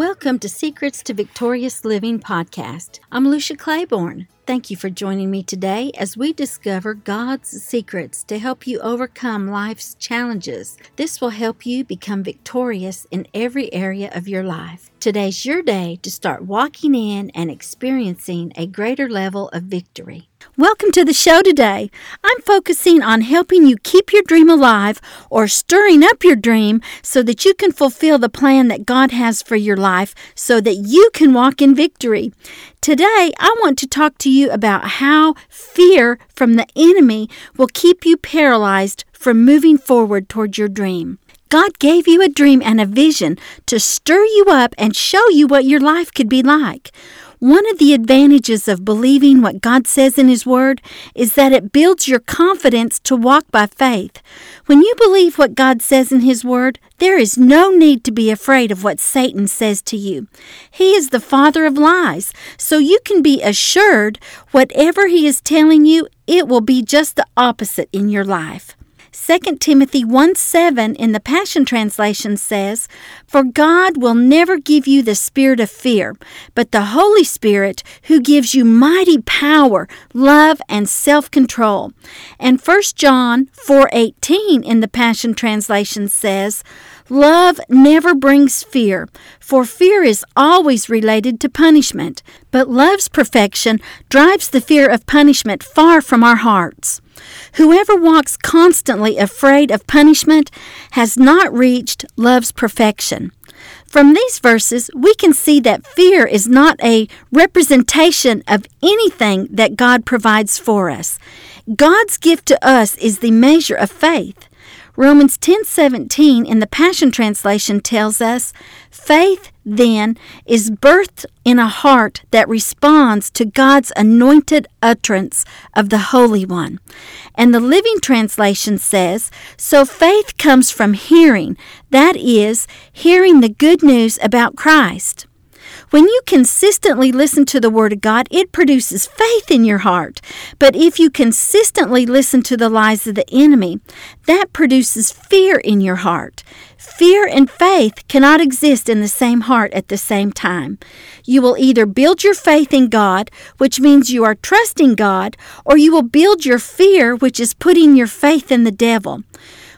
will. Welcome to Secrets to Victorious Living podcast. I'm Lucia Claiborne. Thank you for joining me today as we discover God's secrets to help you overcome life's challenges. This will help you become victorious in every area of your life. Today's your day to start walking in and experiencing a greater level of victory. Welcome to the show today. I'm focusing on helping you keep your dream alive or stirring up your dream so that you can fulfill the plan that God has for your life so that you can walk in victory. Today, I want to talk to you about how fear from the enemy will keep you paralyzed from moving forward toward your dream. God gave you a dream and a vision to stir you up and show you what your life could be like. One of the advantages of believing what God says in His Word is that it builds your confidence to walk by faith. When you believe what God says in His Word, there is no need to be afraid of what Satan says to you. He is the father of lies, so you can be assured whatever he is telling you, it will be just the opposite in your life. 2 Timothy 1 7 in the Passion Translation says, For God will never give you the spirit of fear, but the Holy Spirit who gives you mighty power, love, and self control. And 1 John 4:18 in the Passion Translation says, Love never brings fear, for fear is always related to punishment, but love's perfection drives the fear of punishment far from our hearts. Whoever walks constantly afraid of punishment has not reached love's perfection. From these verses, we can see that fear is not a representation of anything that God provides for us. God's gift to us is the measure of faith. Romans 10:17 in the Passion Translation tells us, faith then is birthed in a heart that responds to God's anointed utterance of the Holy One. And the Living Translation says, so faith comes from hearing, that is, hearing the good news about Christ. When you consistently listen to the Word of God, it produces faith in your heart. But if you consistently listen to the lies of the enemy, that produces fear in your heart. Fear and faith cannot exist in the same heart at the same time. You will either build your faith in God, which means you are trusting God, or you will build your fear, which is putting your faith in the devil.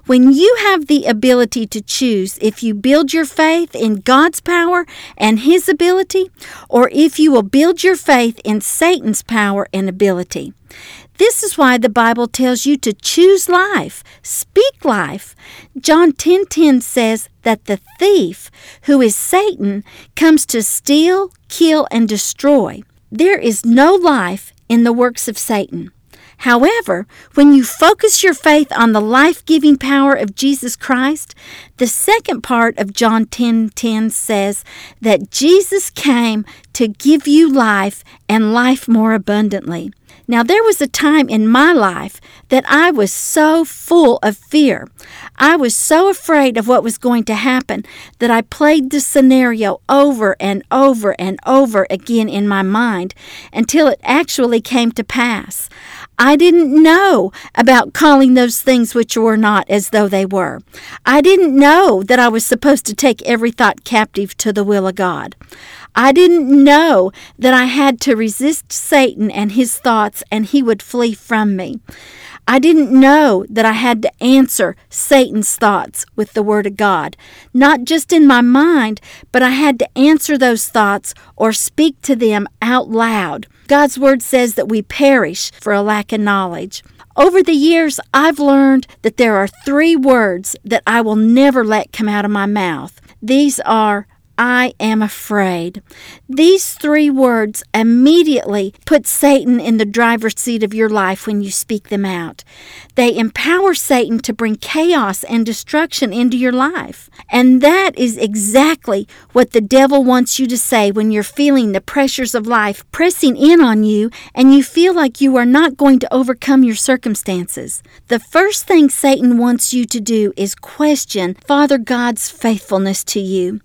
When you have the ability to choose if you build your faith in God's power and His ability, or if you will build your faith in Satan's power and ability. This is why the Bible tells you to choose life, speak life. John 10:10 10, 10 says that the thief, who is Satan, comes to steal, kill and destroy. There is no life in the works of Satan. However, when you focus your faith on the life giving power of Jesus Christ, the second part of John 10 10 says that Jesus came to give you life and life more abundantly. Now, there was a time in my life that I was so full of fear. I was so afraid of what was going to happen that I played the scenario over and over and over again in my mind until it actually came to pass. I didn't know about calling those things which were not as though they were. I didn't know that I was supposed to take every thought captive to the will of God. I didn't know that I had to resist Satan and his thoughts and he would flee from me. I didn't know that I had to answer Satan's thoughts with the Word of God, not just in my mind, but I had to answer those thoughts or speak to them out loud. God's Word says that we perish for a lack of knowledge. Over the years, I've learned that there are three words that I will never let come out of my mouth. These are I am afraid. These three words immediately put Satan in the driver's seat of your life when you speak them out. They empower Satan to bring chaos and destruction into your life. And that is exactly what the devil wants you to say when you're feeling the pressures of life pressing in on you and you feel like you are not going to overcome your circumstances. The first thing Satan wants you to do is question Father God's faithfulness to you.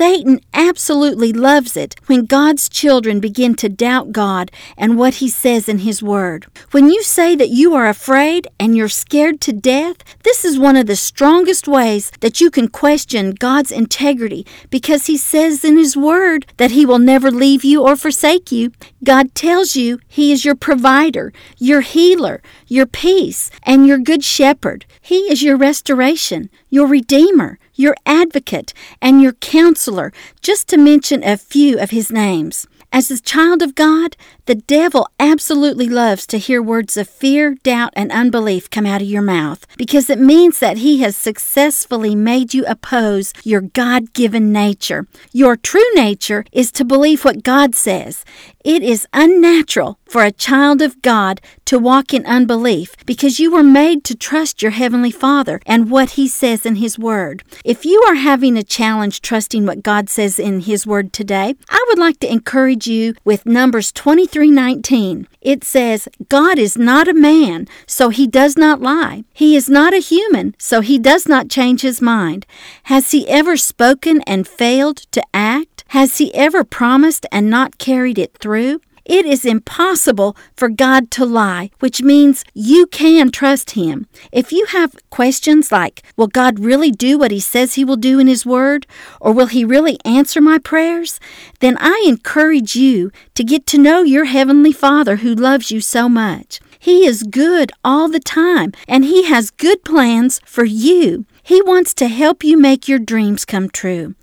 Satan absolutely loves it when God's children begin to doubt God and what He says in His Word. When you say that you are afraid and you're scared to death, this is one of the strongest ways that you can question God's integrity because He says in His Word that He will never leave you or forsake you. God tells you He is your provider, your healer, your peace, and your good shepherd. He is your restoration, your redeemer, your advocate, and your counselor, just to mention a few of His names. As a child of God, the devil absolutely loves to hear words of fear, doubt, and unbelief come out of your mouth because it means that he has successfully made you oppose your God given nature. Your true nature is to believe what God says. It is unnatural for a child of God to walk in unbelief because you were made to trust your Heavenly Father and what He says in His Word. If you are having a challenge trusting what God says in His Word today, I would like to encourage you with Numbers 23:19. It says, God is not a man, so he does not lie. He is not a human, so he does not change his mind. Has he ever spoken and failed to act? Has he ever promised and not carried it through? It is impossible for God to lie, which means you can trust Him. If you have questions like, Will God really do what He says He will do in His Word? Or will He really answer my prayers? Then I encourage you to get to know your Heavenly Father who loves you so much. He is good all the time, and He has good plans for you. He wants to help you make your dreams come true.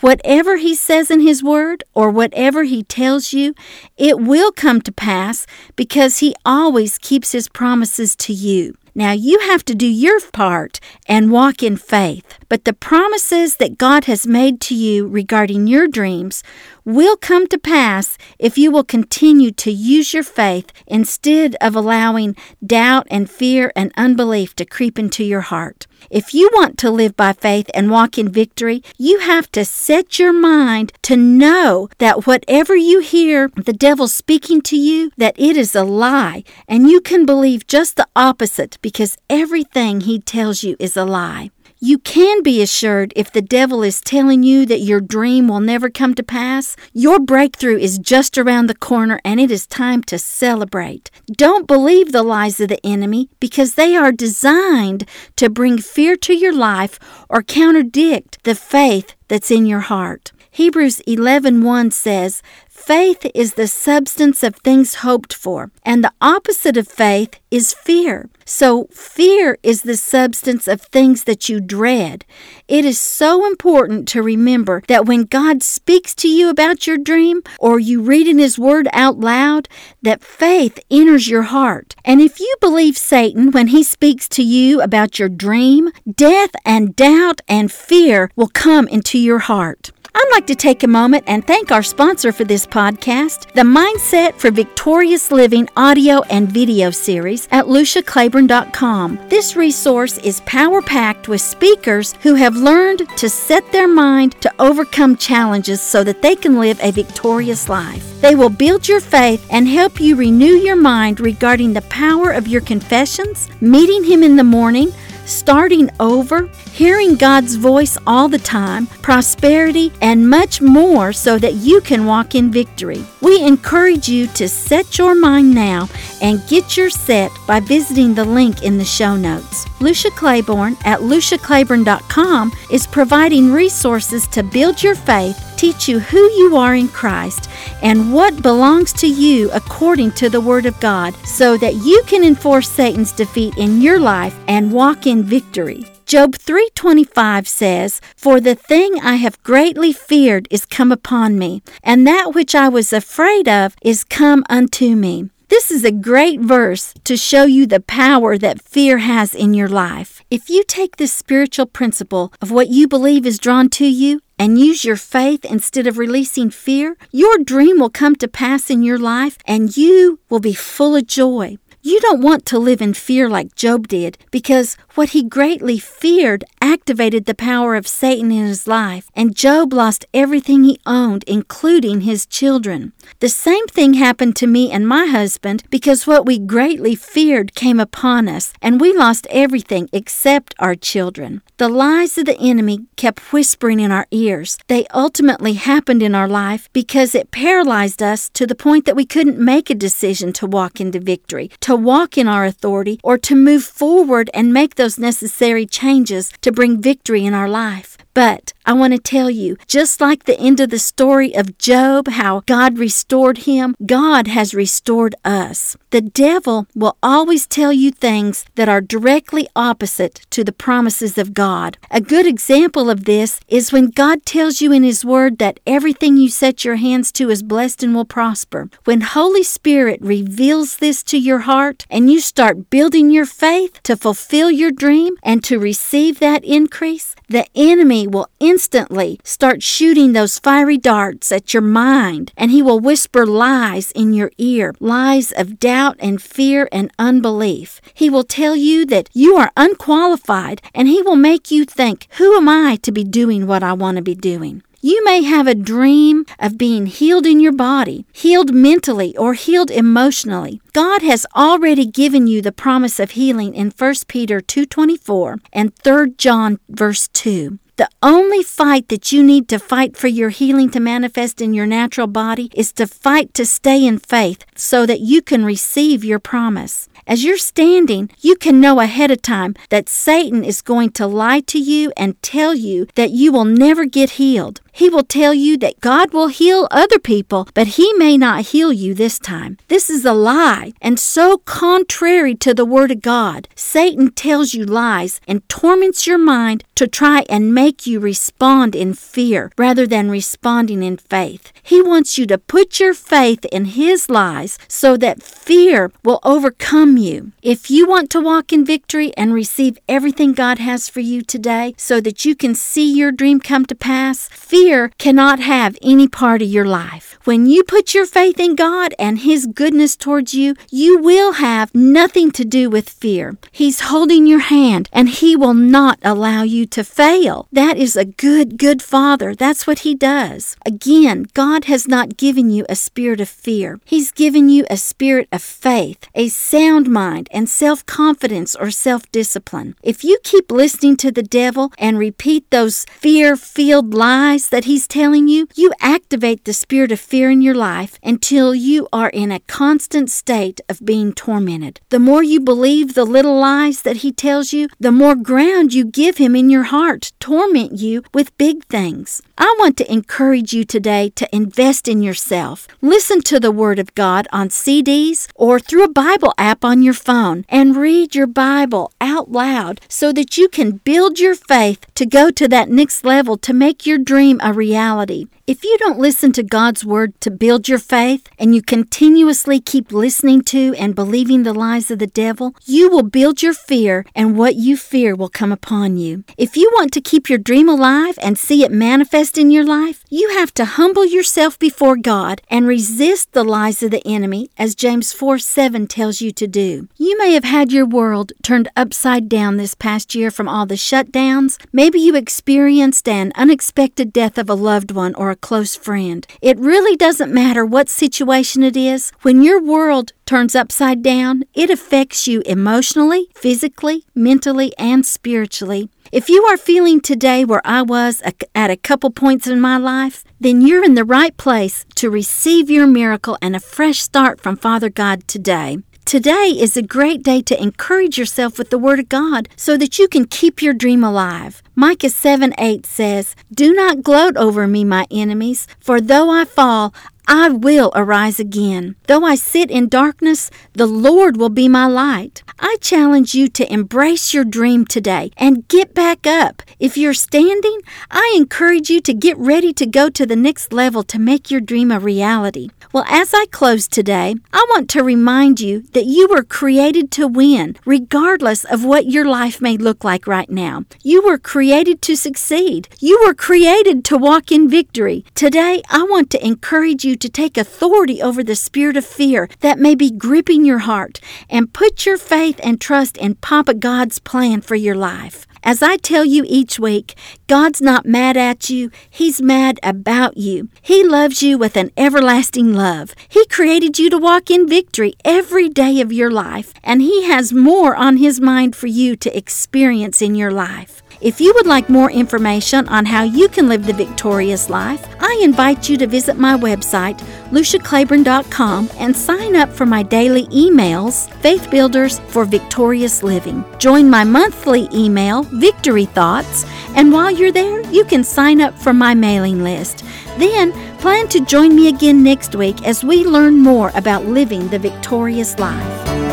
Whatever He says in His Word or whatever He tells you, it will come to pass because He always keeps His promises to you. Now you have to do your part and walk in faith. But the promises that God has made to you regarding your dreams will come to pass if you will continue to use your faith instead of allowing doubt and fear and unbelief to creep into your heart. If you want to live by faith and walk in victory, you have to set your mind to know that whatever you hear the devil speaking to you, that it is a lie, and you can believe just the opposite because everything he tells you is a lie. You can be assured if the devil is telling you that your dream will never come to pass, your breakthrough is just around the corner and it is time to celebrate. Don't believe the lies of the enemy because they are designed to bring fear to your life or contradict the faith that's in your heart. Hebrews 11:1 says, Faith is the substance of things hoped for, and the opposite of faith is fear. So, fear is the substance of things that you dread. It is so important to remember that when God speaks to you about your dream or you read in His Word out loud, that faith enters your heart. And if you believe Satan when he speaks to you about your dream, death and doubt and fear will come into your heart. I'd like to take a moment and thank our sponsor for this podcast, the Mindset for Victorious Living audio and video series at luciaclaiborne.com. This resource is power packed with speakers who have learned to set their mind to overcome challenges so that they can live a victorious life. They will build your faith and help you renew your mind regarding the power of your confessions, meeting Him in the morning starting over, hearing God's voice all the time, prosperity, and much more so that you can walk in victory. We encourage you to set your mind now and get your set by visiting the link in the show notes. Lucia Claiborne at luciaclaiborne.com is providing resources to build your faith teach you who you are in Christ and what belongs to you according to the Word of God so that you can enforce Satan's defeat in your life and walk in victory. Job 3:25 says, "For the thing I have greatly feared is come upon me, and that which I was afraid of is come unto me." This is a great verse to show you the power that fear has in your life. If you take this spiritual principle of what you believe is drawn to you and use your faith instead of releasing fear, your dream will come to pass in your life and you will be full of joy. You don't want to live in fear like Job did because what he greatly feared activated the power of Satan in his life, and Job lost everything he owned, including his children. The same thing happened to me and my husband because what we greatly feared came upon us, and we lost everything except our children. The lies of the enemy kept whispering in our ears. They ultimately happened in our life because it paralyzed us to the point that we couldn't make a decision to walk into victory, to walk in our authority, or to move forward and make those necessary changes to bring victory in our life. But I want to tell you, just like the end of the story of Job, how God restored him, God has restored us. The devil will always tell you things that are directly opposite to the promises of God. A good example of this is when God tells you in His Word that everything you set your hands to is blessed and will prosper. When Holy Spirit reveals this to your heart and you start building your faith to fulfill your dream and to receive that increase, the enemy will instantly start shooting those fiery darts at your mind, and he will whisper lies in your ear lies of doubt and fear and unbelief. He will tell you that you are unqualified, and he will make you think, Who am I to be doing what I want to be doing? You may have a dream of being healed in your body, healed mentally, or healed emotionally. God has already given you the promise of healing in 1 Peter 2:24 and 3 John verse 2. The only fight that you need to fight for your healing to manifest in your natural body is to fight to stay in faith so that you can receive your promise. As you're standing, you can know ahead of time that Satan is going to lie to you and tell you that you will never get healed. He will tell you that God will heal other people, but He may not heal you this time. This is a lie and so contrary to the Word of God. Satan tells you lies and torments your mind to try and make you respond in fear rather than responding in faith. He wants you to put your faith in His lies so that fear will overcome you. If you want to walk in victory and receive everything God has for you today so that you can see your dream come to pass, fear fear cannot have any part of your life. When you put your faith in God and His goodness towards you, you will have nothing to do with fear. He's holding your hand and He will not allow you to fail. That is a good, good Father. That's what He does. Again, God has not given you a spirit of fear, He's given you a spirit of faith, a sound mind, and self confidence or self discipline. If you keep listening to the devil and repeat those fear filled lies that He's telling you, you activate the spirit of fear in your life until you are in a constant state of being tormented. The more you believe the little lies that He tells you, the more ground you give Him in your heart to torment you with big things. I want to encourage you today to invest in yourself. Listen to the Word of God on CDs or through a Bible app on your phone and read your Bible out loud so that you can build your faith to go to that next level to make your dream a reality. If you don't listen to God's Word to build your faith and you continuously keep listening to and believing the lies of the devil, you will build your fear and what you fear will come upon you. If you want to keep your dream alive and see it manifest in your life, you have to humble yourself before God and resist the lies of the enemy as James 4 7 tells you to do. You may have had your world turned upside down this past year from all the shutdowns. Maybe you experienced an unexpected death of a loved one or a close friend. It really doesn't matter what situation it is. When your world turns upside down, it affects you emotionally, physically, mentally, and spiritually. If you are feeling today where I was at a couple points in my life, then you're in the right place to receive your miracle and a fresh start from Father God today. Today is a great day to encourage yourself with the Word of God so that you can keep your dream alive. Micah 7 8 says, Do not gloat over me, my enemies, for though I fall, I will arise again. Though I sit in darkness, the Lord will be my light. I challenge you to embrace your dream today and get back up. If you're standing, I encourage you to get ready to go to the next level to make your dream a reality. Well, as I close today, I want to remind you that you were created to win, regardless of what your life may look like right now. You were created to succeed. You were created to walk in victory. Today, I want to encourage you to take authority over the spirit of fear that may be gripping your heart and put your faith and trust in Papa God's plan for your life. As I tell you each week, God's not mad at you, He's mad about you. He loves you with an everlasting love. He created you to walk in victory every day of your life, and He has more on His mind for you to experience in your life. If you would like more information on how you can live the victorious life, I invite you to visit my website, luciaclaiborne.com, and sign up for my daily emails, Faith Builders for Victorious Living. Join my monthly email, Victory Thoughts, and while you're there, you can sign up for my mailing list. Then, plan to join me again next week as we learn more about living the victorious life.